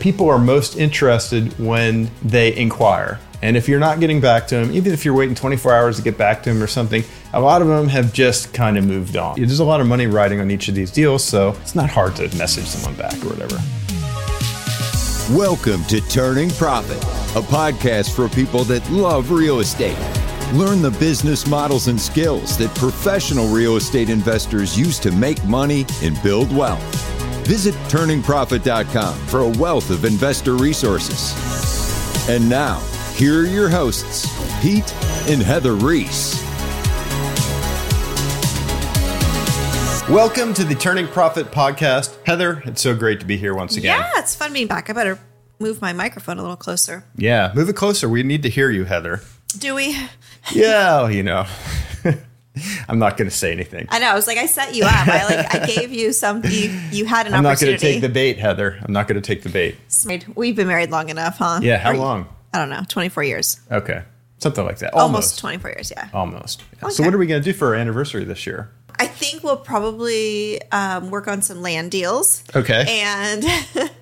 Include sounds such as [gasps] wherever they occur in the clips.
People are most interested when they inquire. And if you're not getting back to them, even if you're waiting 24 hours to get back to them or something, a lot of them have just kind of moved on. There's a lot of money riding on each of these deals, so it's not hard to message someone back or whatever. Welcome to Turning Profit, a podcast for people that love real estate. Learn the business models and skills that professional real estate investors use to make money and build wealth. Visit turningprofit.com for a wealth of investor resources. And now, here are your hosts, Pete and Heather Reese. Welcome to the Turning Profit podcast. Heather, it's so great to be here once again. Yeah, it's fun being back. I better move my microphone a little closer. Yeah, move it closer. We need to hear you, Heather. Do we? Yeah, you know. [laughs] I'm not going to say anything. I know. I was like, I set you up. I like, I gave you some. You, you had an opportunity. I'm not going to take the bait, Heather. I'm not going to take the bait. We've been married long enough, huh? Yeah, how Or- long? I don't know. 24 years. Okay, something like that. Almost, Almost. 24 years. Yeah. Almost. Yeah. So, what are we going to do for our anniversary this year? I think we'll probably um, work on some land deals. Okay. And [laughs]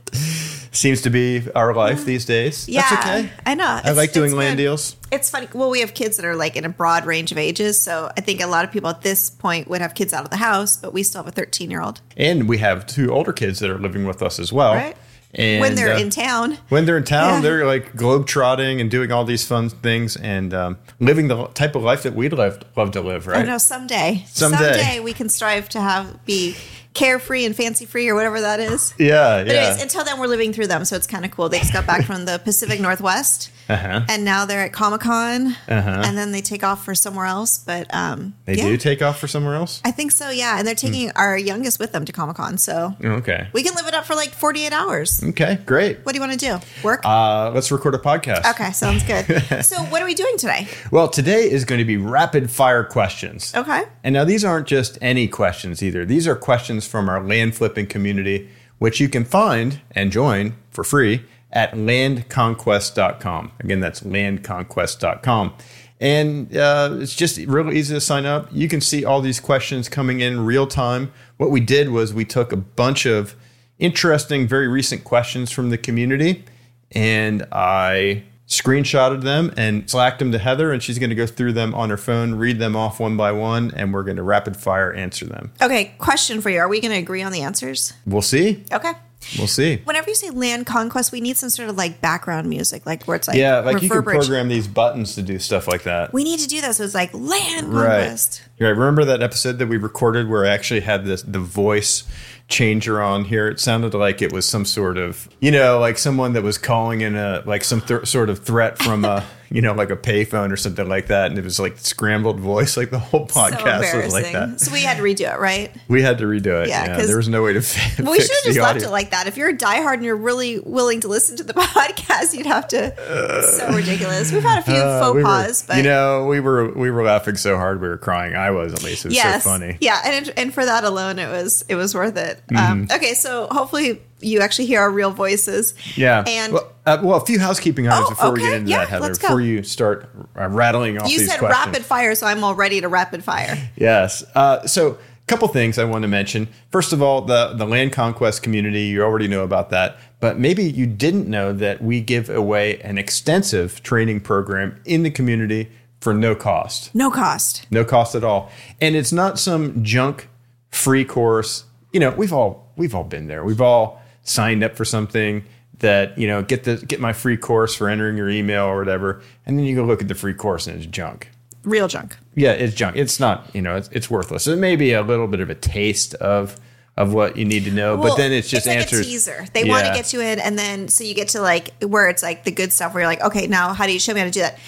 Seems to be our life these days. yeah, That's okay. I know. I It's- like doing it's land good. deals. It's funny. Well, we have kids that are like in a broad range of ages. So I think a lot of people at this point would have kids out of the house, but we still have a 13 year old. And we have two older kids that are living with us as well. Right. And when they're uh, in town. when they're in town, Yeah. they're like globetrotting and doing all these fun things and um, living the type of life that we'd love, love to live, I right? know someday, Someday. we can strive to have be carefree and fancy free or whatever that is. Yeah, But yeah. anyways, until then, we're living through them, so it's kind of cool. They just got back from the Pacific Northwest, uh-huh. and now they're at Comic Con, Uh-huh. and then they take off for somewhere else. But um, They yeah, do take off for somewhere else? I think so. Yeah, and they're taking our youngest with them to Comic Con, so Okay. we can live it up for like forty eight hours. Okay, great. What do you want to do? Work? Uh, let's record a podcast. okay, sounds good. [laughs] so, what are we doing today? Well, today is going to be rapid fire questions. Okay. And now these aren't just any questions either. These are questions from our land flipping community, which you can find and join for free at landconquest.com. Again, that's landconquest.com. And uh, it's just really easy to sign up. You can see all these questions coming in real time. What we did was we took a bunch of interesting, very recent questions from the community and I screenshotted them and slacked them to Heather, and she's going to go through them on her phone, read them off one by one, and we're going to rapid fire answer them. Okay, question for you: Are we going to agree on the answers? We'll see. Okay. We'll see. Whenever you say land conquest, we need some sort of like background music, like where it's like Yeah, like you can program these buttons to do stuff like that. We need to do that. So it's like land Right. conquest. Right. Remember that episode that we recorded where I actually had this the voice changer on here? It sounded like it was some sort of you know, like someone that was calling in a like some th- sort of threat from a [laughs] you know, like a payphone or something like that, and it was like scrambled voice. Like the whole So podcast was like that. So we had to redo it, right? We had to redo it. Yeah, Yeah, there was no way to [laughs] fi- Well, we should have just left audio. it like that. If you're a diehard and you're really willing to listen to the [laughs] podcast, you'd have to. it's so ridiculous. We've had a few Uh, faux we were- pas, but you know, we were we were laughing so hard we were crying. I was at least. It was yes, so funny. yeah, and it, and for that alone, it was it was worth it. Mm-hmm. Um, okay, so hopefully you actually hear our real voices. Yeah. and well, uh, well, a few housekeeping items Oh, before we get into Yeah, that, Heather. let's go. Before you start uh, rattling off you these said questions. rapid fire, so I'm all ready to rapid fire. [laughs] Yes. Uh, so, a couple things I want to mention. First of all, the the land conquest community. You already know about that, but maybe you didn't know that we give away an extensive training program in the community for no cost. No cost. no cost at all and it's not some junk free course you know we've all we've all been there we've all signed up for something that you know get the get my free course for entering your email or whatever and then you go look at the free course and it's junk Real junk. yeah it's junk it's not you know it's, it's worthless it may be a little bit of a taste of of what you need to know but then it's just like answers a teaser. They want to get you in, and then so you get to like where it's like the good stuff where you're like, okay, now how do you show me how to do that?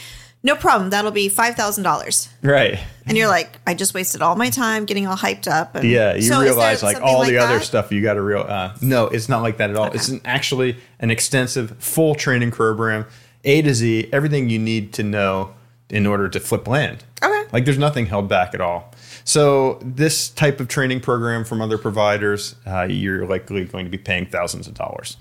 No problem. That'll be five thousand dollars. right And you're like, I just wasted all my time getting all hyped up. And Yeah, you So realize like all the other stuff you got to real. Uh, no, it's not like that at all. It's an, actually an extensive, full training program, A to Z, everything you need to know in order to flip land. Okay. Like there's nothing held back at all. So this type of training program from other providers, uh, you're likely going to be paying thousands of dollars.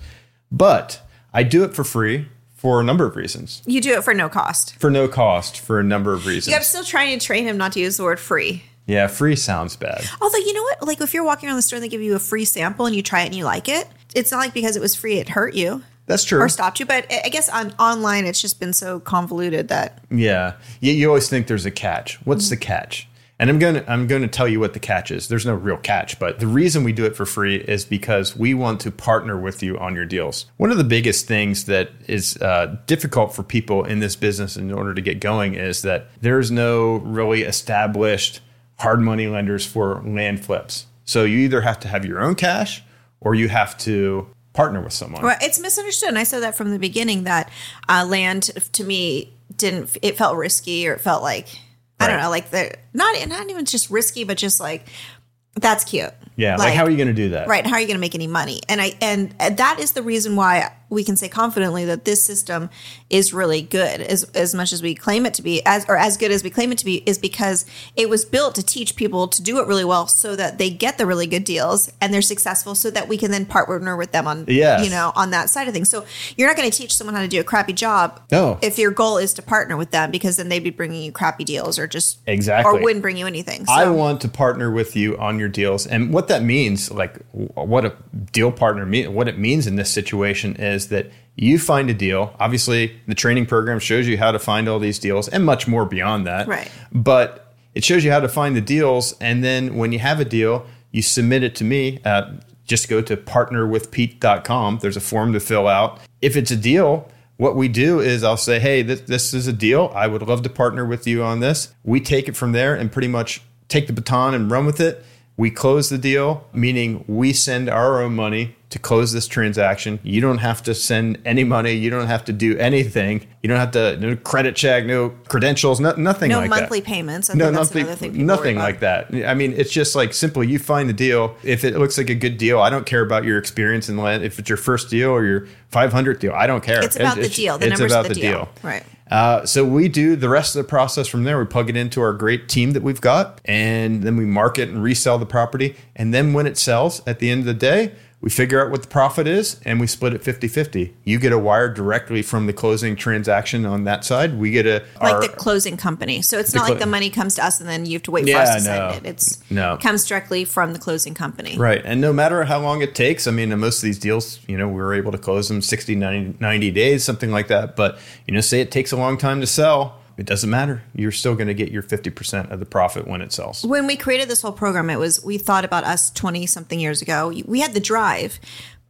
But I do it for free for a number of reasons. You do it for no cost. For no cost, for a number of reasons. Yeah, I'm still trying to train him not to use the word free. Yeah, free sounds bad. Although you know what, like if you're walking around the store and they give you a free sample and you try it and you like it, it's not like because it was free it hurt you. That's true. or stopped you. But I guess on online, it's just been so convoluted that Yeah, you, you always think there's a catch. What's the catch? And I'm gonna I'm gonna tell you what the catch is. There's no real catch, but the reason we do it for free is because we want to partner with you on your deals. One of the biggest things that is uh, difficult for people in this business in order to get going is that there's no really established hard money lenders for land flips. So you either have to have your own cash or you have to partner with someone. Well, it's misunderstood. And I said that from the beginning that uh, land to me didn't. It felt risky, or it felt like I don't know, like the not not even just risky, but just like that's cute. Yeah, like, how are you going to do that? right? How are you going to make any money? And I and that is the reason why we can say confidently that this system is really good, as as much as we claim it to be, as or as good as we claim it to be, is because it was built to teach people to do it really well, so that they get the really good deals and they're successful, so that we can then partner with them on, Yes. you know, on that side of things. So you're not going to teach someone how to do a crappy job, No. if your goal is to partner with them, because then they'd be bringing you crappy deals or just Exactly. or wouldn't bring you anything. So. I want to partner with you on your deals, and what that means, like what a deal partner mean, what it means in this situation is that you find a deal. Obviously, the training program shows you how to find all these deals, and much more beyond that. Right. But it shows you how to find the deals, and then when you have a deal, you submit it to me. Uh, just go to partnerwithpete.com. There's a form to fill out. If it's a deal, what we do is I'll say, hey, this, this is a deal. I would love to partner with you on this. We take it from there and pretty much take the baton and run with it. We close the deal, meaning we send our own money to close this transaction. You don't have to send any money. You don't have to do anything. You don't have to no credit check, no credentials, no, nothing no like that No monthly payments. I no, think nothing, another thing nothing like that. I mean, it's just like simple. you find the deal. If it looks like a good deal, I don't care about your experience in land. If it's your first deal or your 500th deal, I don't care. It's about the deal. The it's numbers about of the deal. Right. Uh, so we do the rest of the process from there. We plug it into our great team that we've got, and then we market and resell the property. And then when it sells, at the end of the day, we figure out what the profit is and we split it 50 50. You get a wire directly from the closing transaction on that side. We get a. like our- the closing company. So it's not clo- like the money comes to us and then you have to wait for Yeah, us to no. send it. It's No. it comes directly from the closing company. Right. And no matter how long it takes, I mean, in most of these deals, you know, we were able to close them 60, 90, 90 days, something like that. But, you know, say it takes a long time to sell, it doesn't matter. You're still going to get your 50% of the profit when it sells. When we created this whole program, it was we thought about us 20 something years ago. We had the drive,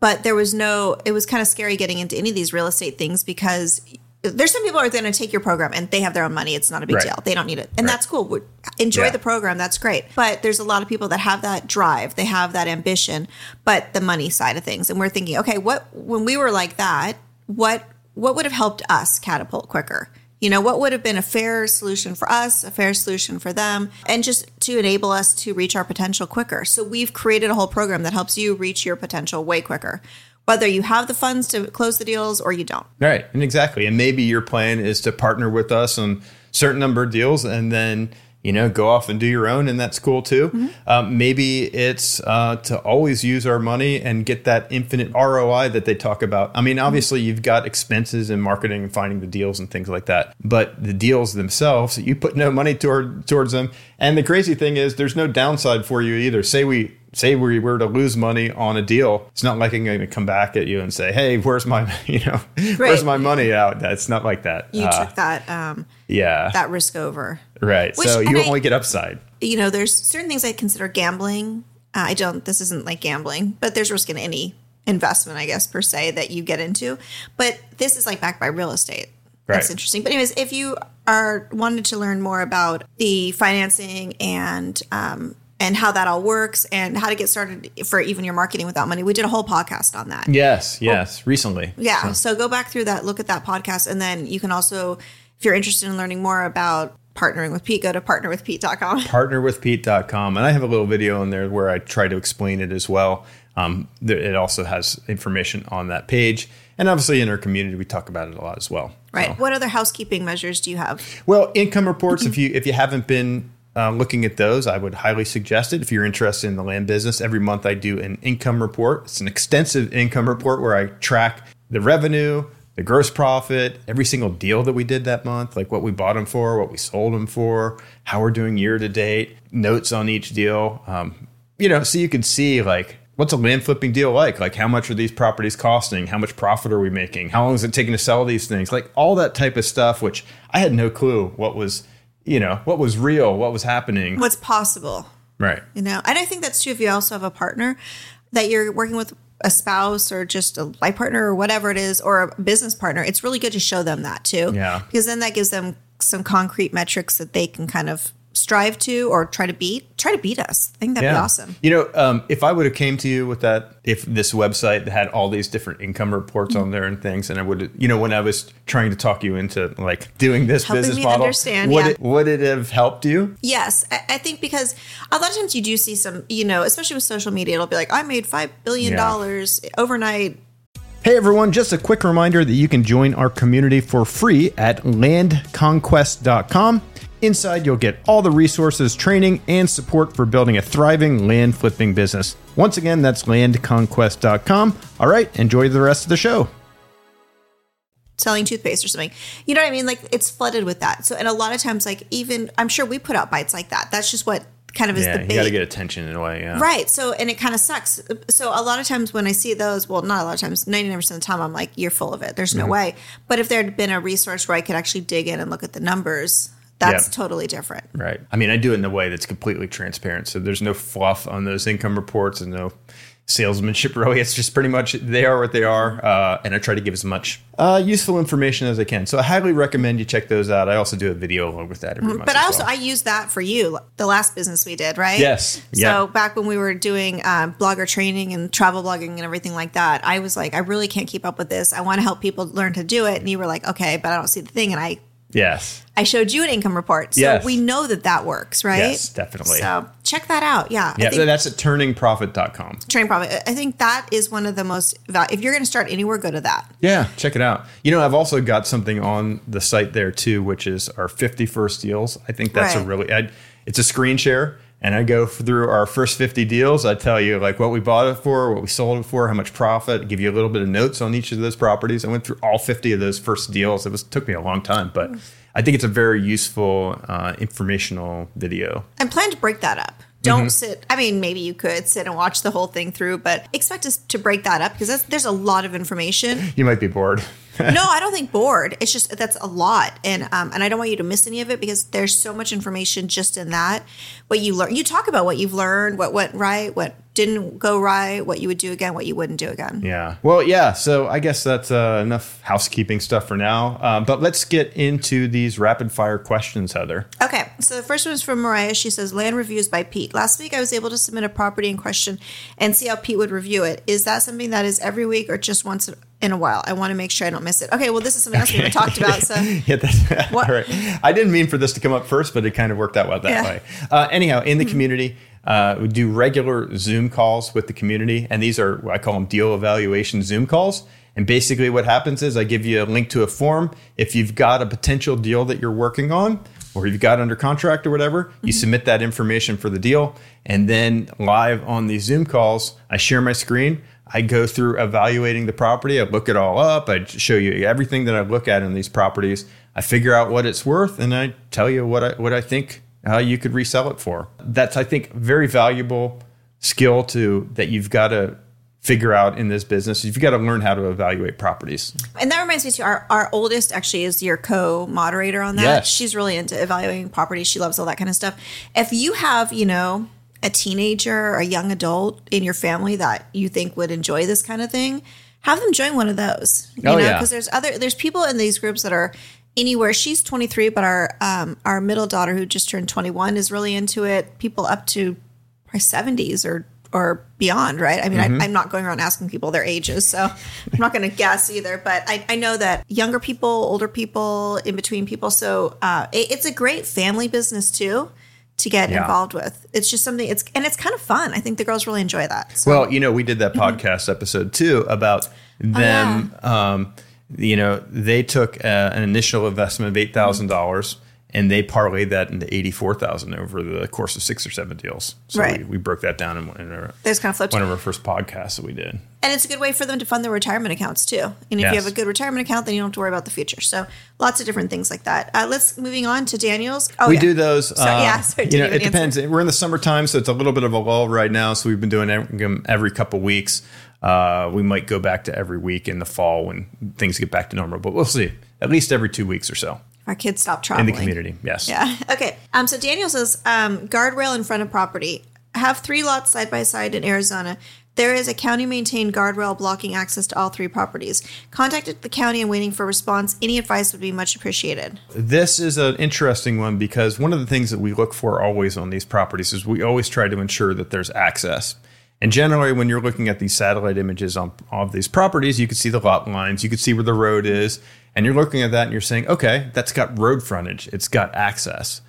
but there was no it was kind of scary getting into any of these real estate things because there's some people who are going to take your program and they have their own money. It's not a big Right. deal. They don't need it. And Right. that's cool. We- Enjoy Yeah. the program. That's great. But there's a lot of people that have that drive. They have that ambition, but the money side of things. And we're thinking, okay, what when we were like that, what what would have helped us catapult quicker? You know, what would have been a fair solution for us, a fair solution for them, and just to enable us to reach our potential quicker. So we've created a whole program that helps you reach your potential way quicker, whether you have the funds to close the deals or you don't. Right. And exactly. And maybe your plan is to partner with us on certain number of deals and then, you know, go off and do your own. And that's cool too. Um, maybe it's uh, to always use our money and get that infinite ROI that they talk about. I mean, obviously, you've got expenses in marketing and finding the deals and things like that. But the deals themselves, you put no money toward, towards them. And the crazy thing is, there's no downside for you either. Say we say we were to lose money on a deal, it's not like I'm going to come back at you and say, "Hey, where's my, [laughs] you know, where's my money out?" That's not like that. You Uh, took that um, yeah, that risk over. right. Which- so you I- only get upside. you know, there's certain things I consider gambling. Uh, I don't, this isn't like gambling, but there's risk in any investment, I guess, per se, that you get into. But this is like backed by real estate. That's interesting. But, anyways, if you are wanted to learn more about the financing and, um, and how that all works and how to get started for even your marketing without money, we did a whole podcast on that. Yes, yes. recently, Yeah. So go back through that, look at that podcast, and then you can also, if you're interested in learning more about partnering with Pete, go to partnerwithpete.com. [laughs] partnerwithpete.com. And I have a little video in there where I try to explain it as well. Um, it also has information on that page. And obviously, in our community, we talk about it a lot as well. Right. So- What other housekeeping measures do you have? Well, income reports. if you if you haven't been uh, looking at those, I would highly suggest it. If you're interested in the land business, every month I do an income report. It's an extensive income report where I track the revenue, the gross profit, every single deal that we did that month, like what we bought them for, what we sold them for, how we're doing year to date, notes on each deal. Um, you know, so you can see like what's a land flipping deal like? Like, how much are these properties costing? How much profit are we making? How long is it taking to sell these things? Like, all that type of stuff, which I had no clue what was, you know, what was real, what was happening. What's possible, Right. you know? And I think that's true if you also have a partner that you're working with a spouse or just a life partner or whatever it is, or a business partner. It's really good to show them that too. Yeah. Because then that gives them some concrete metrics that they can kind of strive to or try to beat. Try to beat us. I think that'd be awesome. You know, um, if I would have came to you with that, if this website had all these different income reports on there and things, and I would, you know, when I was trying to talk you into like doing this Helping business model, understand, would yeah. it would it have helped you? Yes, I, I think because a lot of times you do see some, you know, especially with social media, it'll be like, I made $5 billion overnight. Hey everyone, just a quick reminder that you can join our community for free at landconquest.com. Inside, you'll get all the resources, training, and support for building a thriving land flipping business. Once again, that's landconquest.com. All right, enjoy the rest of the show. selling toothpaste or something. You know what I mean? Like it's flooded with that. So, and a lot of times, like even I'm sure we put out bites like that. That's just what kind of is Yeah, the you got to get attention in a way. Yeah. Right. So, and it kind of sucks. So, a lot of times when I see those, well, not a lot of times, 99% of the time, I'm like, you're full of it. There's no Mm-hmm. way. But if there had been a resource where I could actually dig in and look at the numbers, that's Yeah. totally different. Right. I mean, I do it in a way that's completely transparent. So there's no fluff on those income reports and no salesmanship, [laughs] really. It's just pretty much they are what they are. Uh, and I try to give as much uh, useful information as I can. So I highly recommend you check those out. I also do a video along with that every month. But I also well. I use that for you, the last business we did, right? Yes. So Yeah. back when we were doing um, blogger training and travel blogging and everything like that, I was like, I really can't keep up with this. I want to help people learn to do it. And you were like, okay, but I don't see the thing. And I yes. I showed you an income report, so Yes. we know that that works, right? Yes, definitely. So check that out. Yeah. Yeah, that's at turningprofit.com. train profit. I think that is one of the most val- if you're going to start anywhere, go to that. Yeah, check it out. You know, I've also got something on the site there too, which is our 50 first deals. I think that's a really, I, it's a screen share. And I go through our first 50 deals. I tell you like what we bought it for, what we sold it for, how much profit, give you a little bit of notes on each of those properties. I went through all 50 of those first deals. It was took me a long time, but I think it's a very useful, uh, informational video. And plan to break that up. Don't Mm-hmm. sit. I mean, maybe you could sit and watch the whole thing through, but expect us to break that up because that's, there's a lot of information. You might be bored. [laughs] no, I don't think bored. It's just that's a lot, and um, and I don't want you to miss any of it because there's so much information just in that. What you learn, you talk about what you've learned, what went right, what didn't go right, what you would do again, what you wouldn't do again. Yeah. Well, yeah. So I guess that's uh, enough housekeeping stuff for now. Um, but let's get into these rapid fire questions, Heather. Okay, so the first one is from Mariah. She says, Land reviews by Pete. Last week I was able to submit a property in question and see how Pete would review it. Is that something that is every week or just once in a while? I want to make sure I don't miss it. Okay, well, this is something else we haven't talked about. So, [laughs] Yeah, that's [laughs] What- all right. I didn't mean for this to come up first, but it kind of worked out well that Yeah. way. Uh, anyhow, in the community, uh, we do regular Zoom calls with the community, and these are I call them deal evaluation Zoom calls. And basically, what happens is I give you a link to a form. If you've got a potential deal that you're working on, or you've got under contract or whatever, you submit that information for the deal, and then live on these Zoom calls, I share my screen. I go through evaluating the property. I look it all up. I show you everything that I look at in these properties. I figure out what it's worth, and I tell you what I what I think uh, you could resell it for. That's I think very valuable skill to that you've got to figure out in this business. You've got to learn how to evaluate properties. and that reminds me too, our, our oldest actually is your co moderator on that. Yes. She's really into evaluating properties. She loves all that kind of stuff. If you have, you know, a teenager or a young adult in your family that you think would enjoy this kind of thing, have them join one of those. You Oh, know, yeah. because there's other there's people in these groups that are anywhere. She's 23, but our um our middle daughter who just turned 21 is really into it. People up to probably 70s or or beyond, right? I mean, Mm-hmm. I, I'm not going around asking people their ages, so I'm not going to guess either. But I, I know that younger people, older people, in between people. So uh, it, it's a great family business too to get Yeah. involved with. It's just something. It's and it's kind of fun. I think the girls really enjoy that. So. Well, you know, we did that podcast episode too about them. um, you know, they took uh, an initial investment of eight thousand dollars, and they parlayed that into 84,000 over the course of six or seven deals. So Right. we, we broke that down in, in our, They just kind of flipped. one of our first podcasts that we did. And it's a good way for them to fund their retirement accounts too. And if Yes. you have a good retirement account, then you don't have to worry about the future. So lots of different things like that. Uh, let's moving on to Daniel's. Oh, we yeah. do those. Sorry, um, yeah, sorry, you know, it even depends. We're in the summertime, so it's a little bit of a lull right now. So we've been doing every, every couple weeks. Uh, we might go back to every week in the fall when things get back to normal, but we'll see. At least every two weeks or so Our kids stop traveling in the community. Yes. Yeah. [laughs] Okay. Um, so Daniel says um, guardrail in front of property. Have three lots side by side in Arizona. There is a county maintained guardrail blocking access to all three properties. Contacted the county and waiting for response. Any advice would be much appreciated. This is an interesting one because one of the things that we look for always on these properties is we always try to ensure that there's access. And generally, when you're looking at these satellite images on of these properties, you can see the lot lines, you can see where the road is, and you're looking at that and you're saying, okay, that's got road frontage, it's got access.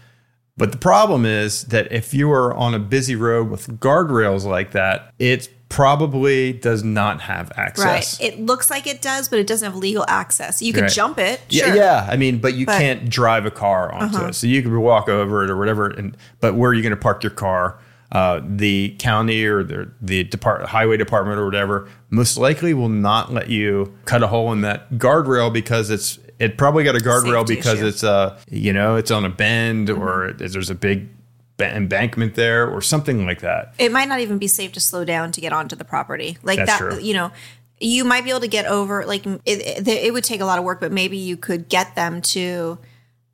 But the problem is that if you are on a busy road with guardrails like that, it probably does not have access. Right. It looks like it does, but it doesn't have legal access. You can Right. jump it. Yeah, Sure. yeah. I mean, but you But- Uh-huh. can't drive a car onto it. So you could walk over it or whatever. And but where are you going to park your car? Uh, the county or the the depart, highway department or whatever most likely will not let you cut a hole in that guardrail because it's it probably got a guardrail Safety because issue. it's uh you know it's on a bend Mm-hmm. or there's a big embankment there or something like that. it might not even be safe to slow down to get onto the property. Like That's that, true. you know, you might be able to get over. Like it, it, it would take a lot of work, but maybe you could get them to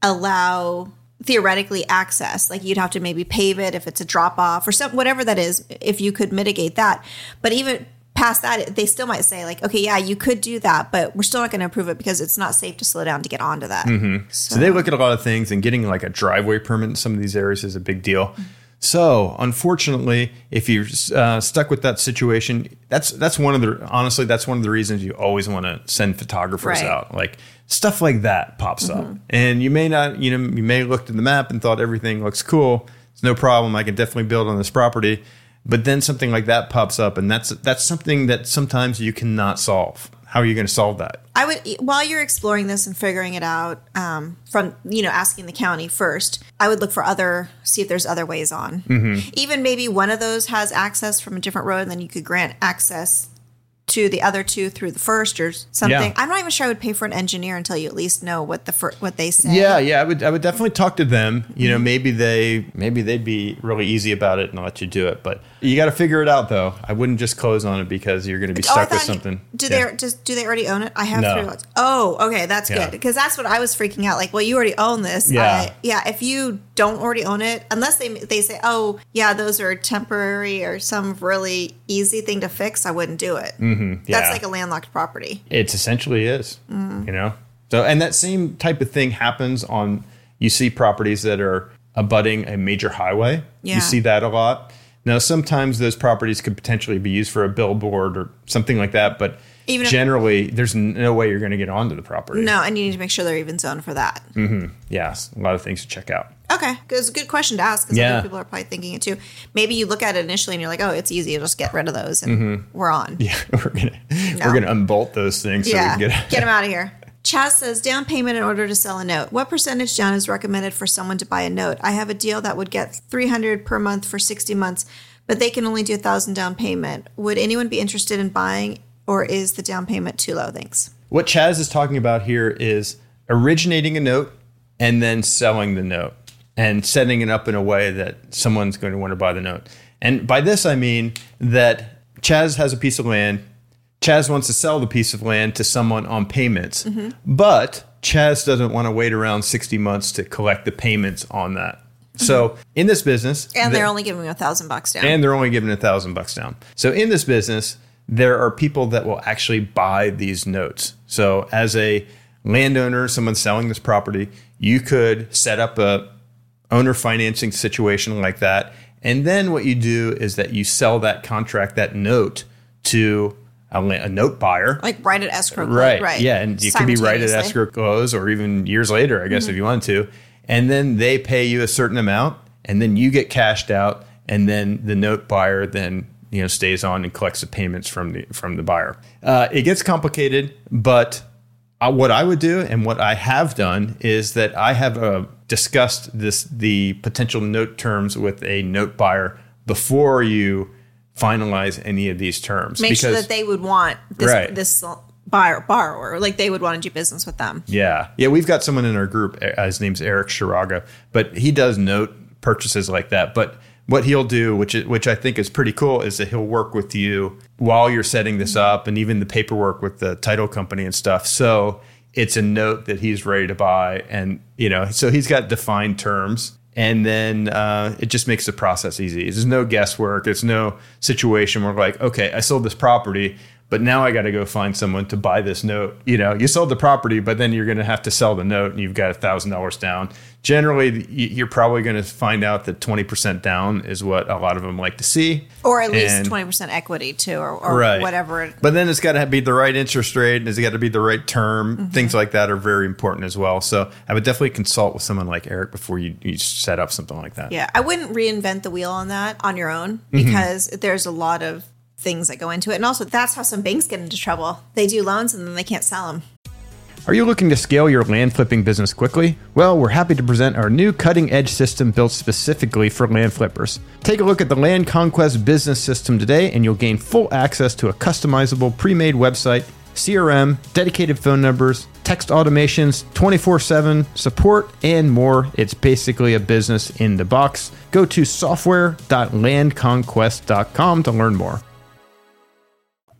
allow theoretically access. Like you'd have to maybe pave it if it's a drop off or some whatever that is. If you could mitigate that, but even past that, they still might say like, okay, yeah, you could do that, but we're still not going to approve it because it's not safe to slow down to get onto that. Mm-hmm. So they look at a lot of things, and getting like a driveway permit in some of these areas is a big deal. So, unfortunately, if you're uh, stuck with that situation, that's that's one of the honestly that's one of the reasons you always want to send photographers Right. Mm-hmm. out. Like stuff like that pops up, and you may not, you know, you may have looked at the map and thought everything looks cool. It's no problem. I can definitely build on this property. But then something like that pops up, and that's that's something that sometimes you cannot solve. How are you going to solve that? I would while you're exploring this and figuring it out um, from you know asking the county first. I would look for other see if there's other ways on. Mm-hmm. Even maybe one of those has access from a different road, and then you could grant access to the other two through the first or something. Yeah. I'm not even sure I would pay for an engineer until you at least know what the fir- what they say. Yeah, yeah, I would I would definitely talk to them. You know, maybe they maybe they'd be really easy about it and let you do it. But you got to figure it out though. I wouldn't just close on it because you're going to be Oh, stuck with something. Do Yeah. they just do they already own it? I have No. three lots. Oh, okay, that's Yeah. good because that's what I was freaking out. Like, well, you already own this. Yeah. I- yeah. If you don't already own it, unless they they say, oh, yeah, those are temporary or some really easy thing to fix, I wouldn't do it. Mm-hmm. Mm-hmm. yeah. That's like a landlocked property. It essentially is. Mm-hmm. You know, so and that same type of thing happens on. You see properties that are abutting a major highway. Yeah. You see that a lot. Now, sometimes those properties could potentially be used for a billboard or something like that, but Even if- generally, there's no way you're going to get onto the property. No, and you need to make sure they're even zoned for that. Yes, a lot of things to check out. Okay, it's a good question to ask because Yeah. other people are probably thinking it too. Maybe you look at it initially and you're like, oh, it's easy. Just get rid of those and we're on. Mm-hmm. [laughs] Yeah, we're gonna [laughs] we're gonna unbolt those things so yeah, we can get get them out of here. Chaz says down payment in order to sell a note. What percentage down is recommended for someone to buy a note? I have a deal that would get 300 per month for 60 months, but they can only do a 1000 down payment. Would anyone be interested in buying or is the down payment too low? Thanks. What Chaz is talking about here is originating a note and then selling the note and setting it up in a way that someone's going to want to buy the note. And by this, I mean that Chaz has a piece of land. Chaz wants to sell the piece of land to someone on payments, Mm-hmm. but Chaz doesn't want to wait around 60 months to collect the payments on that. So in this business, And they're only giving a thousand bucks down. and they're only giving a thousand bucks down. So in this business, there are people that will actually buy these notes. So as a landowner, someone selling this property, you could set up a owner financing situation like that. And then what you do is that you sell that contract, that note to a, a note buyer. like right at escrow. close, Right. Right. Yeah. And you could be right at escrow close or even years later, I guess, Mm-hmm. if you want to. And then they pay you a certain amount and then you get cashed out. And then the note buyer then, you know, stays on and collects the payments from the, from the buyer. Uh, it gets complicated, but uh, what I would do and what I have done is that I have a, discussed this the potential note terms with a note buyer before you finalize any of these terms. Make sure that they would want this Right. this buyer borrower, like they would want to do business with them. Yeah. Yeah, we've got someone in our group. uh, His name's Eric Shiraga, but he does note purchases like that. But what he'll do, which is, which I think is pretty cool, is that he'll work with you while you're setting this up, and even the paperwork with the title company and stuff. So it's a note that he's ready to buy, and you know, so he's got defined terms. And then uh, it just makes the process easy. There's no guesswork. There's no situation where like, okay, I sold this property, but now I got to go find someone to buy this note. You know, you sold the property, but then you're going to have to sell the note, and you've got a thousand dollars down. Generally, you're probably going to find out that twenty percent down is what a lot of them like to see, Or at least And- twenty percent equity too, or, or right? whatever. But then it's got to be the right interest rate, and it's got to be the right term. Mm-hmm. Things like that are very important as well. So I would definitely consult with someone like Eric before you, you set up something like that. Yeah, I wouldn't reinvent the wheel on that on your own Mm-hmm. because there's a lot of things that go into it, and also that's how some banks get into trouble. They do loans and then they can't sell them. Are you looking to scale your land flipping business quickly? Well, we're happy to present our new cutting edge system built specifically for land flippers. Take a look at the Land Conquest business system today, and you'll gain full access to a customizable pre made website, CRM, dedicated phone numbers, text automations, 24 7 support, and more. It's basically a business in the box. Go to software.landconquest.com to learn more.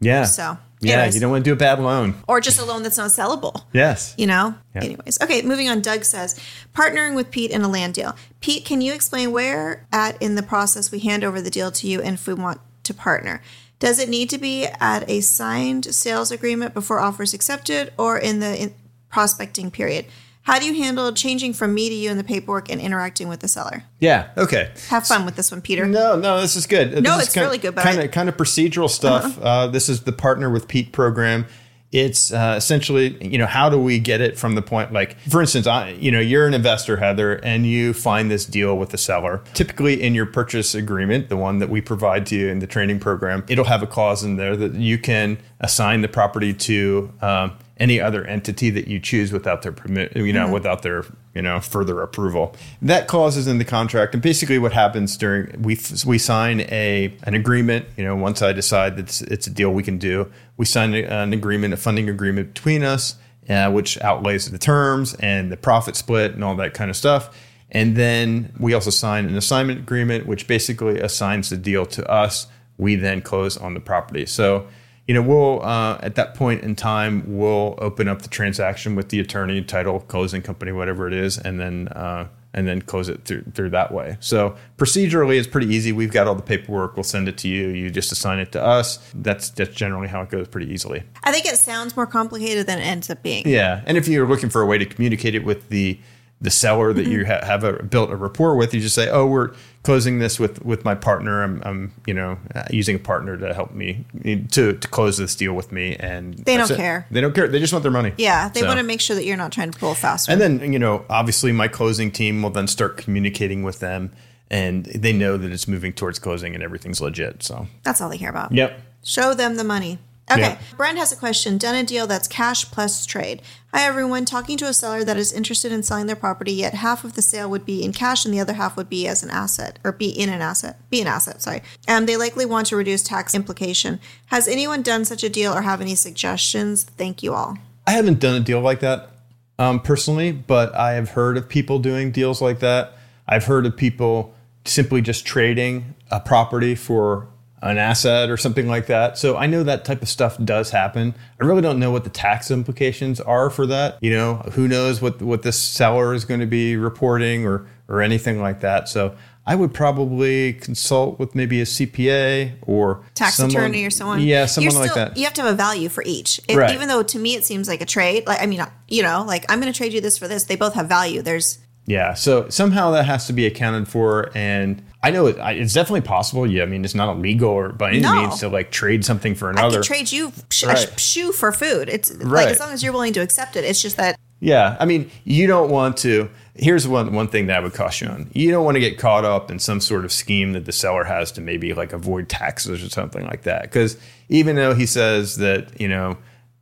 Yeah. So, yeah, anyways. you don't want to do a bad loan. Or just a loan that's not sellable. Yes. You know? Anyways. Okay, moving on. Doug says, partnering with Pete in a land deal. Pete, can you explain where at in the process we hand over the deal to you and if we want to partner? Does it need to be at a signed sales agreement before offers accepted or in the in prospecting period? How do you handle changing from me to you in the paperwork and interacting with the seller? Yeah. Okay. Have fun with this one, Peter. No, no, this is good. No, This it's kind, really good, but Kind I- of, kind of procedural stuff. uh this is the partner with Pete program. It's uh, essentially, you know, how do we get it from the point, like, for instance, I, you know, you're an investor, Heather, and you find this deal with the seller. Typically, in your purchase agreement, the one that we provide to you in the training program, it'll have a clause in there that you can assign the property to um, any other entity that you choose without their permit, you know, without their you know further approval. That clause is in the contract, and basically what happens during we we sign a an agreement. You know, once I decide that it's, it's a deal we can do, we sign an agreement, a funding agreement between us, uh, which outlays the terms and the profit split and all that kind of stuff. And then we also sign an assignment agreement, which basically assigns the deal to us. We then close on the property. So you know, we'll uh, at that point in time we'll open up the transaction with the attorney, title, closing company, whatever it is, and then uh, and then close it through through that way. So procedurally, it's pretty easy. We've got all the paperwork. We'll send it to you. You just assign it to us. That's that's generally how it goes, pretty easily. I think it sounds more complicated than it ends up being. Yeah, and if you're looking for a way to communicate it with the the seller that you ha- have a, built a rapport with, you just say, "Oh, we're closing this with with my partner. I'm, I'm you know uh, using a partner to help me to to close this deal with me." And They don't it. care. They don't care. They just want their money. Yeah, they So- want to make sure that you're not trying to pull a fast And then you know, obviously, my closing team will then start communicating with them, and they know that it's moving towards closing and everything's legit. So, That's all they care about. yep. Show them the money. Okay. Yeah. Brent has a question. Done a deal that's cash plus trade. Hi, everyone. Talking to a seller that is interested in selling their property, yet half of the sale would be in cash and the other half would be as an asset or be in an asset. Be an asset, sorry. Um, they likely want to reduce tax implication. Has anyone done such a deal or have any suggestions? Thank you all. I haven't done a deal like that um, personally, but I have heard of people doing deals like that. I've heard of people simply just trading a property for an asset or something like that. So I know that type of stuff does happen. I really don't know what the tax implications are for that. You know, who knows what what this seller is going to be reporting or or anything like that. So I would probably consult with maybe a CPA or Tax someone- attorney or someone. Yeah, someone You're like that. You have to have a value for each. It- Right. Even though to me it seems like a trade. Like I mean, you know, like I'm going to trade you this for this. They both have value. There's Yeah, so somehow that has to be accounted for, and I know it, I- it's definitely possible. Yeah, I mean it's not illegal or by any No. means to like trade something for another. I can trade you sh- a Right. sh- shoe for food. It's like as long as you're willing to accept it. It's just that yeah, I mean you don't want to. Here's one one thing that I would caution on: you don't want to get caught up in some sort of scheme that the seller has to maybe like avoid taxes or something like that. Because even though he says that you know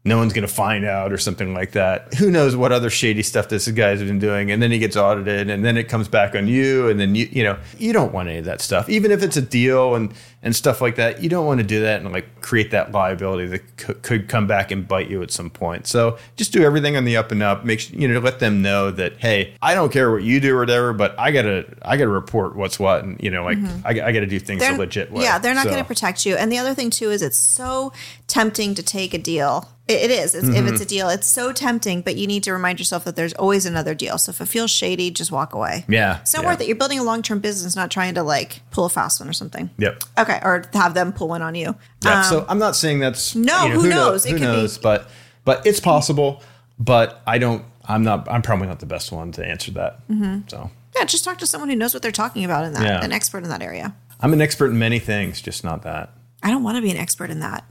no one's going to find out or something like that. Who knows what other shady stuff this guy's been doing? And then he gets audited and then it comes back on you. And then you, you know, you don't want any of that stuff. Even if it's a deal and, and stuff like that, you don't want to do that and like create that liability that c- could come back and bite you at some point. So just do everything on the up and up. Make sure, you know, let them know that, hey, I don't care what you do or whatever, but I gotta, I gotta report what's what. And, you know, like I, I gotta do things They're- a legit way. Yeah, they're not So- going to protect you. And the other thing too is it's so tempting to take a deal. It, is. It's, If Mm-hmm. it's a deal, it's so tempting. But you need to remind yourself that there's always another deal. So if it feels shady, just walk away. Yeah. it's not yeah. worth it. You're building a long term business, not trying to like pull a fast one or something. Yep. Okay, or have them pull one on you. Yeah, Um, so I'm not saying that's no, you know, who know- knows? It who could be- knows? But but it's possible. But I don't. I'm not. I'm probably not the best one to answer that. Mm-hmm. So yeah, just talk to someone who knows what they're talking about in that, Yeah. an expert in that area. I'm an expert in many things, just not that. I don't want to be an expert in that.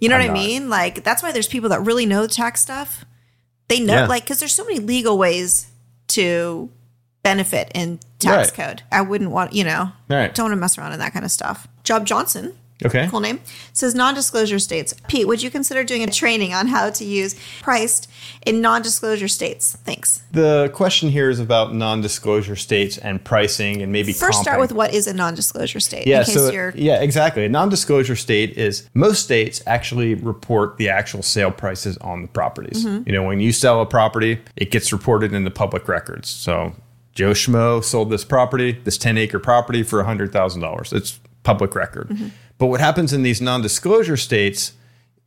You know I'm what I not. mean? Like that's why there's people that really know the tax stuff. They know, Yeah. like, because there's so many legal ways to benefit in tax Right. code. I wouldn't want, you know, Right. don't want to mess around in that kind of stuff. Job Johnson, Okay. cool name, says non-disclosure states. Pete, would you consider doing a training on how to use priced in non-disclosure states? Thanks. The question here is about non-disclosure states and pricing and maybe First, start with what is a non-disclosure state. Yeah, in case so you're yeah, exactly. A non-disclosure state is most states actually report the actual sale prices on the properties. Mm-hmm. You know, when you sell a property, it gets reported in the public records. So Joe Schmo sold this property, this 10-acre property for $100,000. It's public record. Mm-hmm. But what happens in these non-disclosure states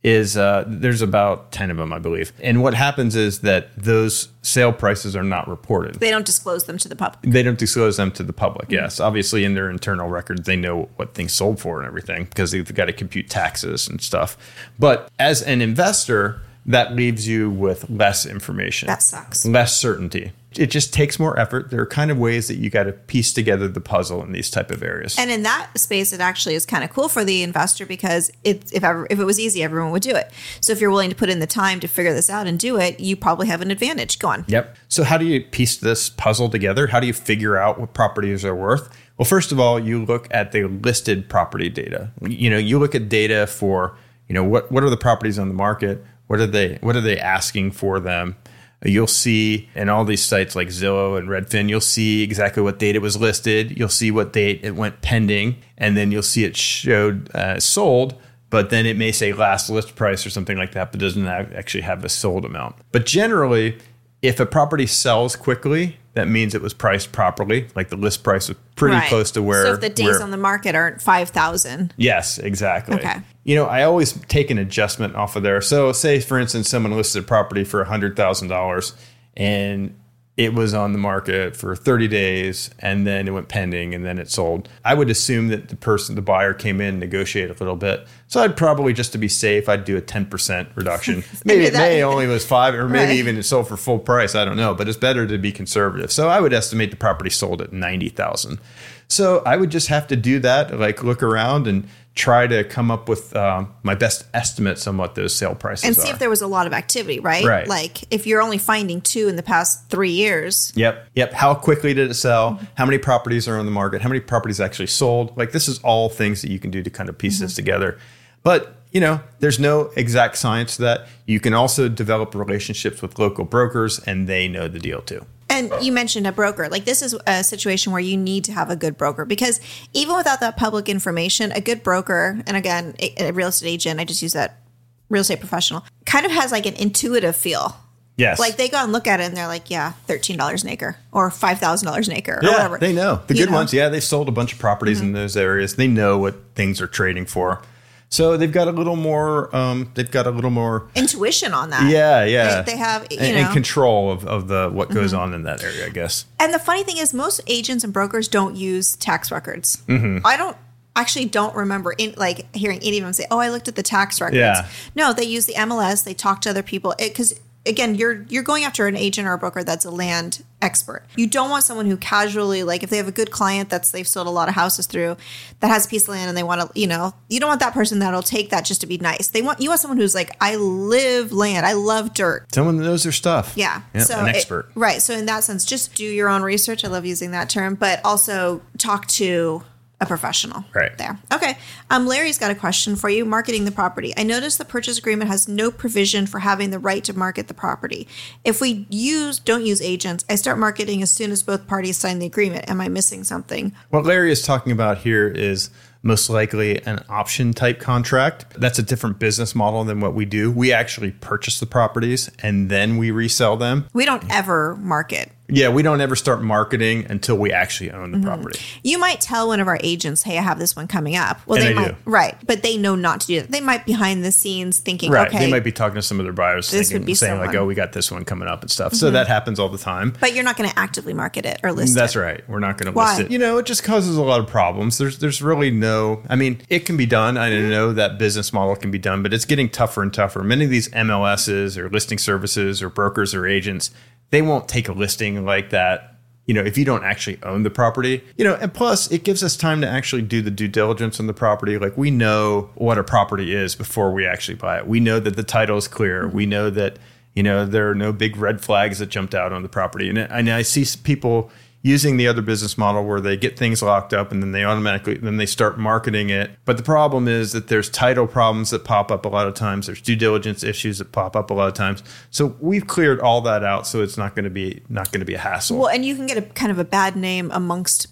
is uh, there's about 10 of them, I believe. And what happens is that those sale prices are not reported they don't disclose them to the public. they don't disclose them to the public. Yes, obviously in their internal records they know what things sold for and everything because they've got to compute taxes and stuff. But as an investor, that leaves you with less information. That sucks. Less certainty. It just takes more effort. There are kind of ways that you got to piece together the puzzle in these type of areas. And in that space, it actually is kind of cool for the investor because it, if ever, if it was easy, everyone would do it. So if you're willing to put in the time to figure this out and do it, you probably have an advantage. Go on. Yep. So how do you piece this puzzle together? How do you figure out what properties are worth? Well, first of all, you look at the listed property data. You know, you look at data for, you know, what what are the properties on the market? What are they what are they asking for them? You'll see in all these sites like Zillow and Redfin, you'll see exactly what date it was listed. You'll see what date it went pending, and then you'll see it showed uh, sold but then it may say last list price or something like that, but doesn't actually have a sold amount. But generally, if a property sells quickly, that means it was priced properly. Like the list price was pretty Right. close to where. So if the days where- on the market aren't five thousand, Yes, exactly. Okay. You know, I always take an adjustment off of there. So, say for instance, someone listed a property for hundred thousand dollars, and it was on the market for 30 days and then it went pending and then it sold. I would assume that the person, the buyer came in, negotiated a little bit. So I'd probably, just to be safe, I'd do a 10% reduction. [laughs] Maybe it may only was five or maybe Right. even it sold for full price. I don't know, but it's better to be conservative. So I would estimate the property sold at 90,000. So I would just have to do that, like look around and try to come up with um, my best estimates on what those sale prices and see are. if there was a lot of activity, right? Right. Like if you're only finding two in the past three years, Yep. Yep. How quickly did it sell? How many properties are on the market? How many properties actually sold? Like this is all things that you can do to kind of piece this together. But you know, there's no exact science to that. You can also develop relationships with local brokers, and they know the deal too. And you mentioned a broker. Like this is a situation where you need to have a good broker because even without that public information, a good broker, and again, a, a real estate agent, I just use that real estate professional, kind of has like an intuitive feel. Yes. Like they go and look at it and they're like, yeah, thirteen dollars an acre or five thousand dollars an acre or yeah, whatever. they know the You good know? ones. Yeah, they've sold a bunch of properties in mm-hmm. those areas. They know what things are trading for. So they've got a little more. Um, they've got a little more. Intuition on that. Yeah, yeah. They, they have, you and, know. and control of, of the what goes on in that area. I guess. And the funny thing is, most agents and brokers don't use tax records. Mm-hmm. I don't actually don't remember in, like hearing any of them say, "Oh, I looked at the tax records." Yeah. No, they use the MLS. They talk to other people because again, you're you're going after an agent or a broker that's a land expert. You don't want someone who casually like if they have a good client that's they've sold a lot of houses through that has a piece of land and they want to, you know, you don't want that person that'll take that just to be nice. They want you want someone who's like, I live land. I love dirt. Someone that knows their stuff. Yeah. Yep, so an it- expert. right. So in that sense, just do your own research. I love using that term, but also talk to a professional. Right. There. Okay. Um, Larry's got a question for you marketing the property. I noticed the purchase agreement has no provision for having the right to market the property. If we use don't use agents, I start marketing as soon as both parties sign the agreement. Am I missing something? What Larry is talking about here is most likely an option type contract. That's a different business model than what we do. We actually purchase the properties and then we resell them. We don't ever market. Yeah, we don't ever start marketing until we actually own the property. You might tell one of our agents, "Hey, I have this one coming up." Well, And they I might, do. right? But they know not to do that. They might behind the scenes thinking, Right. "Okay," They might be talking to some of their buyers This thinking, would be saying like, someone. Mm-hmm. oh, we got this one coming up and stuff. So that happens all the time. but you're not going to actively market it or list it. That's it. right. We're not going to list it. You know, it just causes a lot of problems. There's there's really no. I mean, it can be done. I know that business model can be done, but it's getting tougher and tougher. Many of these MLSs or listing services or brokers or agents, they won't take a listing like that. You know, if you don't actually own the property, you know, and plus it gives us time to actually do the due diligence on the property. Like we know what a property is before we actually buy it. We know that the title is clear. Mm-hmm. We know that you know there are no big red flags that jumped out on the property. And, and I see people using the other business model where they get things locked up and then they automatically then they start marketing it. But the problem is that there's title problems that pop up a lot of times. There's due diligence issues that pop up a lot of times. So we've cleared all that out, so it's not going to be not going to be a hassle. Well, and you can get a kind of a bad name amongst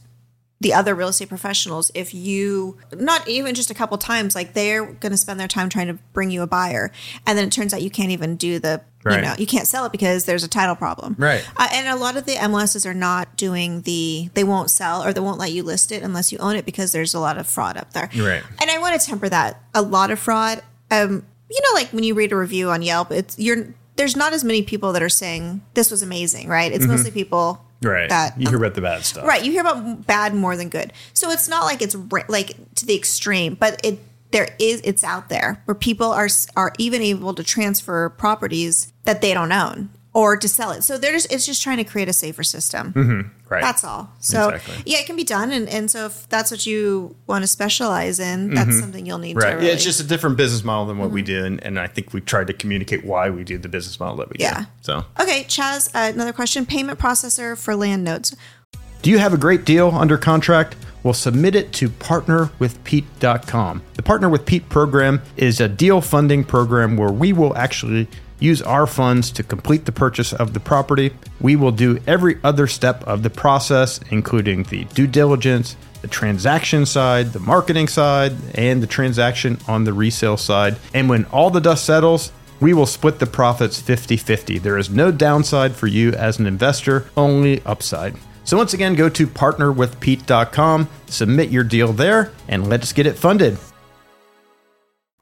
the other real estate professionals if you not even just a couple times like they're going to spend their time trying to bring you a buyer and then it turns out you can't even do the you know you can't sell it because there's a title problem Right. uh, and a lot of the mls's are not doing the they won't sell or they won't let you list it unless you own it because there's a lot of fraud up there Right. and i want to temper that a lot of fraud um you know like when you read a review on yelp it's you're there's not as many people that are saying this was amazing right it's mostly people Mm-hmm. Right. you hear um, about the bad stuff. Right, you hear about bad more than good. So it's not like it's like to the extreme, but it there is it's out there where people are are even able to transfer properties that they don't own or to sell it. So they're just it's just trying to create a safer system. Right. That's all. So Exactly. yeah, it can be done, and and so if that's what you want to specialize in, that's something you'll need Mm-hmm. Right. to. Really, Yeah, it's just a different business model than what we do. And, and I think we tried to communicate why we do the business model that we Yeah. do. So okay. Chaz, uh, another question: payment processor for land notes. Do you have a great deal under contract? Well, submit it to partnerwithpete.com. The Partner with Pete program is a deal funding program where we will actually use our funds to complete the purchase of the property. We will do every other step of the process, including the due diligence, the transaction side, the marketing side, and the transaction on the resale side. And when all the dust settles, we will split the profits 50 50. There is no downside for you as an investor, only upside. So, once again, go to partnerwithpete.com, submit your deal there, and let's get it funded.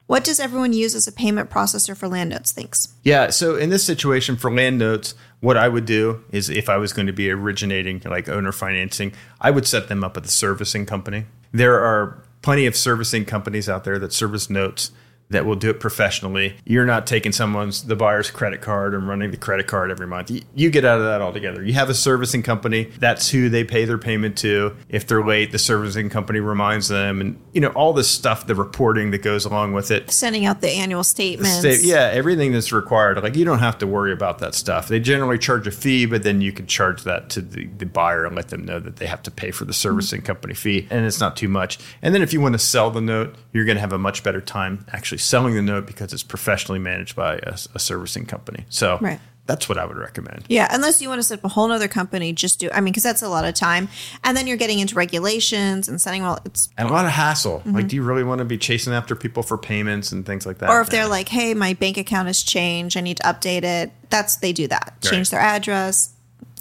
What does everyone use as a payment processor for land notes? Thanks. Yeah, so in this situation for land notes, what I would do is if I was going to be originating like owner financing, I would set them up with a servicing company. There are plenty of servicing companies out there that service notes that will do it professionally. You're not taking someone's the buyer's credit card and running the credit card every month. You, you get out of that altogether. You have a servicing company. That's who they pay their payment to. If they're late, the servicing company reminds them, and you know all this stuff, the reporting that goes along with it. Sending out the annual statements. State- yeah, everything that's required. Like you don't have to worry about that stuff. They generally charge a fee, but then you can charge that to the, the buyer and let them know that they have to pay for the servicing company fee, and it's not too much. And then if you want to sell the note, you're going to have a much better time actually selling the note because it's professionally managed by a, a servicing company. So Right. that's what I would recommend. Yeah, unless you want to set up a whole other company, just do. I mean, because that's a lot of time, and then you're getting into regulations and sending all. It's And a lot of hassle. Mm-hmm. Like, do you really want to be chasing after people for payments and things like that? or if they're like, "Hey, my bank account has changed. I need to update it." That's they do that. Change Right. their address.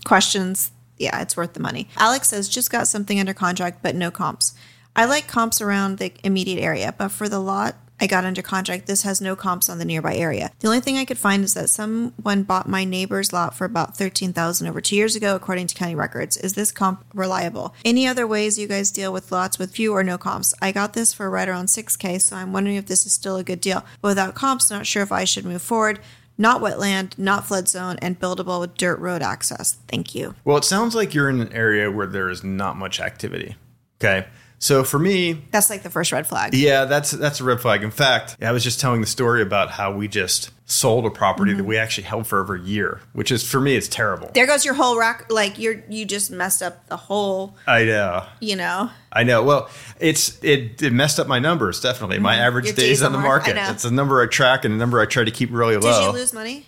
Questions. Yeah, it's worth the money. Alex says just got something under contract, but no comps. I like comps around the immediate area, but for the lot I got under contract, this has no comps on the nearby area. The only thing I could find is that someone bought my neighbor's lot for about thirteen thousand over two years ago, according to county records. Is this comp reliable? Any other ways you guys deal with lots with few or no comps? I got this for right around six k, so I'm wondering if this is still a good deal. But without comps, not sure if I should move forward. Not wetland, not flood zone, and buildable with dirt road access. Thank you. Well, it sounds like you're in an area where there is not much activity. Okay. So for me, That's like the first red flag. yeah, that's that's a red flag. In fact, I was just telling the story about how we just sold a property that we actually held for over a year, which is for me it's terrible. There goes your whole rack. Like you're you just messed up the whole. I know. You know. I know. Well, it's it, it messed up my numbers definitely. My average Mm-hmm. Your days, on the market. Know. It's a number I track and a number I try to keep really low. Did you lose money?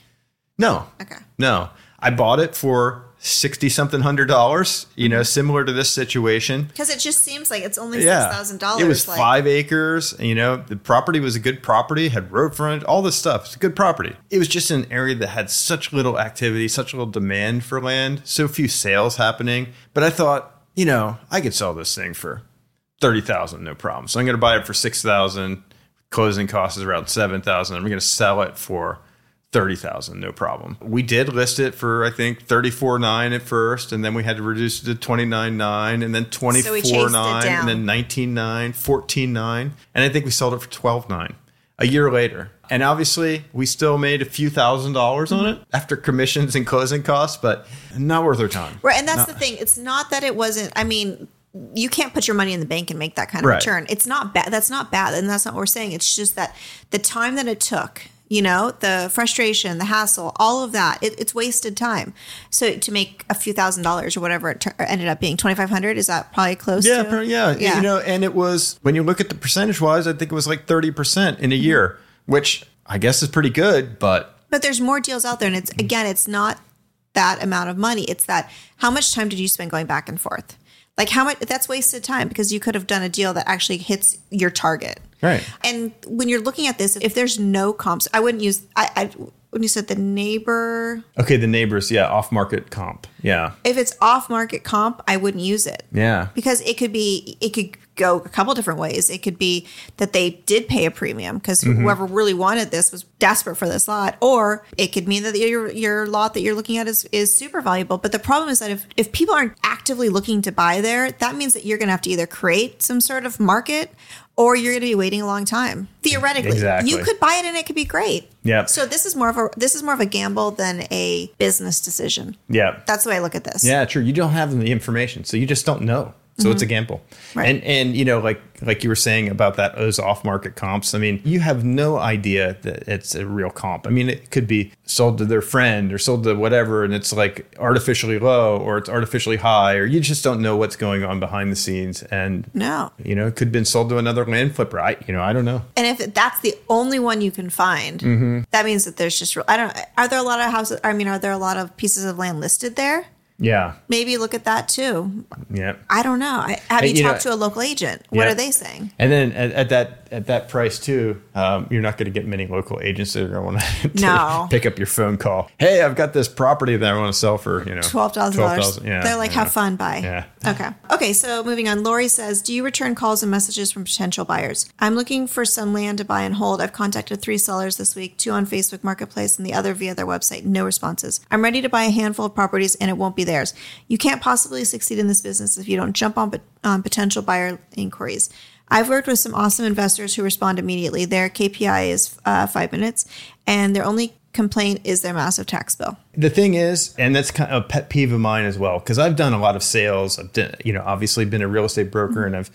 no. Okay. No. I bought it for 60 something hundred dollars, you know, similar to this situation. Because it just seems like it's only Yeah. six thousand dollars. It was like, five acres. You know, the property was a good property, had road frontage, all this stuff. It's a good property. It was just an area that had such little activity, such little demand for land, so few sales happening. But I thought, you know, I could sell this thing for thirty thousand, no problem. So I'm going to buy it for six thousand. Closing cost is around seven thousand. I'm going to sell it for thirty thousand, no problem. We did list it for I think thirty four nine at first, and then we had to reduce it to twenty nine nine, and then twenty So we four chased it nine, and then 19.9, 14.9, and I think we sold it for 12.9 a year later. And obviously, we still made a few thousand dollars on it mm-hmm. after commissions and closing costs, but not worth our time. Right, and that's the thing. It's not that it wasn't. I mean, you can't put your money in the bank and make that kind of Right. return. It's not bad. That's not bad, and that's not what we're saying. It's just that the time that it took. You know, the frustration, the hassle, all of that, it, it's wasted time. So to make a few thousand dollars or whatever it tur- ended up being, 2500 is that probably close Yeah, to? per- yeah, Yeah. You know, and it was when you look at the percentage wise, I think it was like 30% in a year, which I guess is pretty good, but But there's more deals out there. And it's, again, it's not that amount of money. It's that how much time did you spend going back and forth? Like how much that's wasted time because you could have done a deal that actually hits your target. Right. And when you're looking at this, if there's no comps, I wouldn't use I, I when you said the neighbor okay, the neighbors, yeah, off market comp. Yeah. if it's off market comp, I wouldn't use it. Yeah. Because it could be it could go a couple different ways. It could be that they did pay a premium because Mm-hmm. whoever really wanted this was desperate for this lot, or it could mean that your your lot that you're looking at is is super valuable. But the problem is that if if people aren't actively looking to buy there, that means that you're going to have to either create some sort of market or you're going to be waiting a long time. Theoretically, Exactly. you could buy it and it could be great. Yep. So this is more of a this is more of a gamble than a business decision. Yeah. That's the way I look at this. Yeah, true. You don't have the information, so you just don't know. So it's a gamble. Mm-hmm. Right. And and you know, like like you were saying about that those off market comps. I mean, you have no idea that it's a real comp. I mean, it could be sold to their friend or sold to whatever, and it's like artificially low or it's artificially high, or you just don't know what's going on behind the scenes. And No. you know, it could have been sold to another land flipper. I you know, I don't know. And if that's the only one you can find, Mm-hmm. that means that there's just real. I don't. Are there a lot of houses? I mean, are there a lot of pieces of land listed there? Yeah. Maybe look at that too. Yeah. I don't know. I, have you, you know- talked to a local agent? What Yeah. are they saying? And then at, at that at that price too, um, you're not going to get many local agents that are going to want No. pick up your phone call. Hey, I've got this property that I want to sell for you know Twelve thousand dollars. Yeah, They're like, yeah. have fun, buy. Yeah. Okay. Okay. So moving on, Lori says, "Do you return calls and messages from potential buyers? I'm looking for some land to buy and hold. I've contacted three sellers this week, two on Facebook Marketplace and the other via their website. No responses. I'm ready to buy a handful of properties, and it won't be theirs. You can't possibly succeed in this business if you don't jump on, on potential buyer inquiries." I've worked with some awesome investors who respond immediately. Their KPI is uh, five minutes, and their only complaint is their massive tax bill. The thing is, and that's kind of a pet peeve of mine as well, because I've done a lot of sales. I've done, you know, obviously been a real estate broker, and I've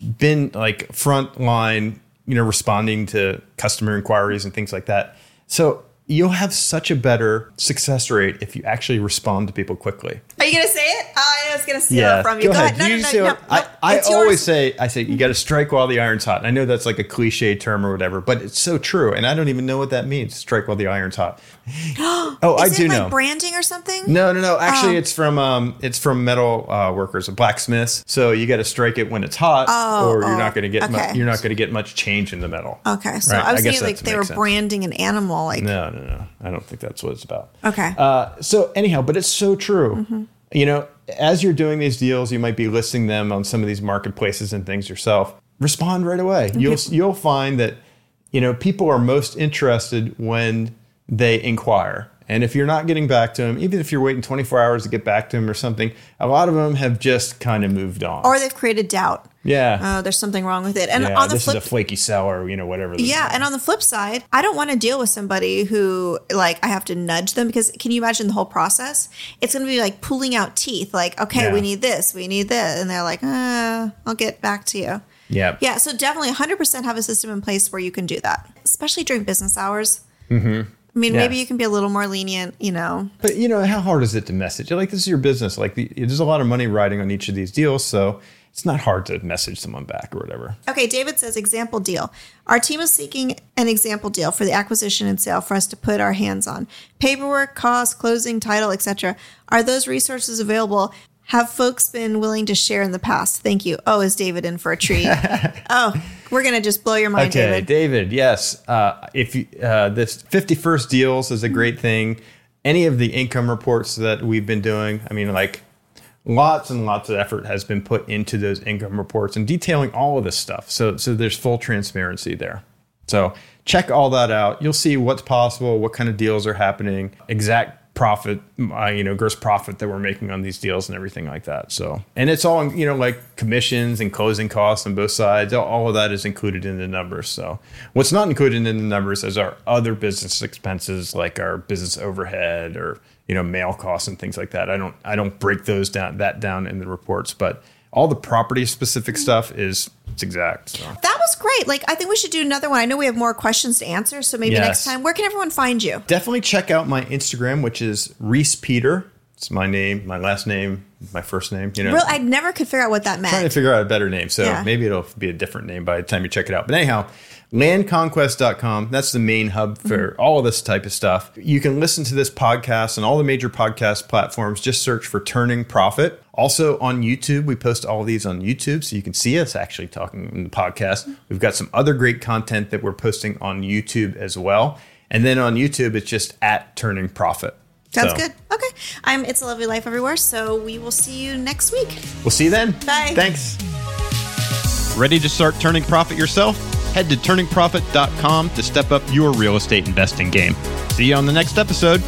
been like front line, you know, responding to customer inquiries and things like that. So you'll have such a better success rate if you actually respond to people quickly. Are you gonna say it? Oh, I was gonna steal it from you. Go, Go, ahead. ahead. No, You no, no, no, no. I, I always say, I say, you got to strike while the iron's hot. And I know that's like a cliche term or whatever, but it's so true. And I don't even know what that means. Strike while the iron's hot. [gasps] oh, I Is do it like know. branding or something? no, no, no. Actually, Oh. it's from um, it's from metal uh, workers, blacksmiths. So you got to strike it when it's hot, Oh, or you're oh, not going to get mu- you're not going to get much change in the metal. Okay, so Right, I was I thinking like they were sense. branding an animal. Like, No, no, no. I don't think that's what it's about. okay, Uh, so anyhow, but it's so true. Mm-hmm. You know, as you're doing these deals, you might be listing them on some of these marketplaces and things yourself. Respond right away. You'll you'll find that you know people are most interested when they inquire And if you're not getting back to them, even if you're waiting 24 hours to get back to them or something, a lot of them have just kind of moved on. Or they've created doubt. yeah. Oh, there's something wrong with it. And yeah, on the this flip is a flaky seller, you know, whatever. Yeah, is. and on the flip side, I don't want to deal with somebody who like I have to nudge them because can you imagine the whole process? It's going to be like pulling out teeth. Like, okay, Yeah. we need this, we need this, and they're like, uh, I'll get back to you. yeah. Yeah, so definitely 100% have a system in place where you can do that, especially during business hours. Mm-hmm. I mean, Yeah. maybe you can be a little more lenient, you know. But you know, how hard is it to message? Like this is your business. Like the, there's a lot of money riding on each of these deals, so it's not hard to message someone back or whatever. Okay, David says example deal. Our team is seeking an example deal for the acquisition and sale for us to put our hands on. Paperwork, cost, closing, title, etc. Are those resources available? Have folks been willing to share in the past? Thank you. Oh, is David in for a treat? [laughs] oh, we're gonna just blow your mind, Okay, David. David. yes. Uh, if you, uh, this 50 first deals is a great thing. Any of the income reports that we've been doing, I mean, like lots and lots of effort has been put into those income reports and detailing all of this stuff. So, so there's full transparency there. So check all that out. You'll see what's possible, what kind of deals are happening, exact profit, uh, you know, gross profit that we're making on these deals and everything like that. So, and it's all, you know, like commissions and closing costs on both sides. All- All of that is included in the numbers. So, what's not included in the numbers is our other business expenses, like our business overhead or you know, mail costs and things like that. I don't, I don't break those down that down in the reports, but all the property specific stuff is it's exact. So. That was great. Like, I think we should do another one. I know we have more questions to answer, so maybe Yes. next time. Where can everyone find you? definitely check out my Instagram, which is Reese Peter. It's my name, my last name, my first name. You know, Real, I never could figure out what that meant. trying to figure out a better name. So Yeah. maybe it'll be a different name by the time you check it out. But anyhow, landconquest.com. That's the main hub for Mm-hmm. all of this type of stuff. You can listen to this podcast on all the major podcast platforms. Just search for Turning Profit. Also on YouTube, we post all of these on YouTube so you can see us actually talking in the podcast. We've got some other great content that we're posting on YouTube as well. And then on YouTube, it's just at Turning Profit. Sounds So, good. Okay. I'm It's a Lovely Life Everywhere, so we will see you next week. We'll see you then. Bye. Thanks. Ready to start turning profit yourself? Head to turningprofit.com to step up your real estate investing game. See you on the next episode.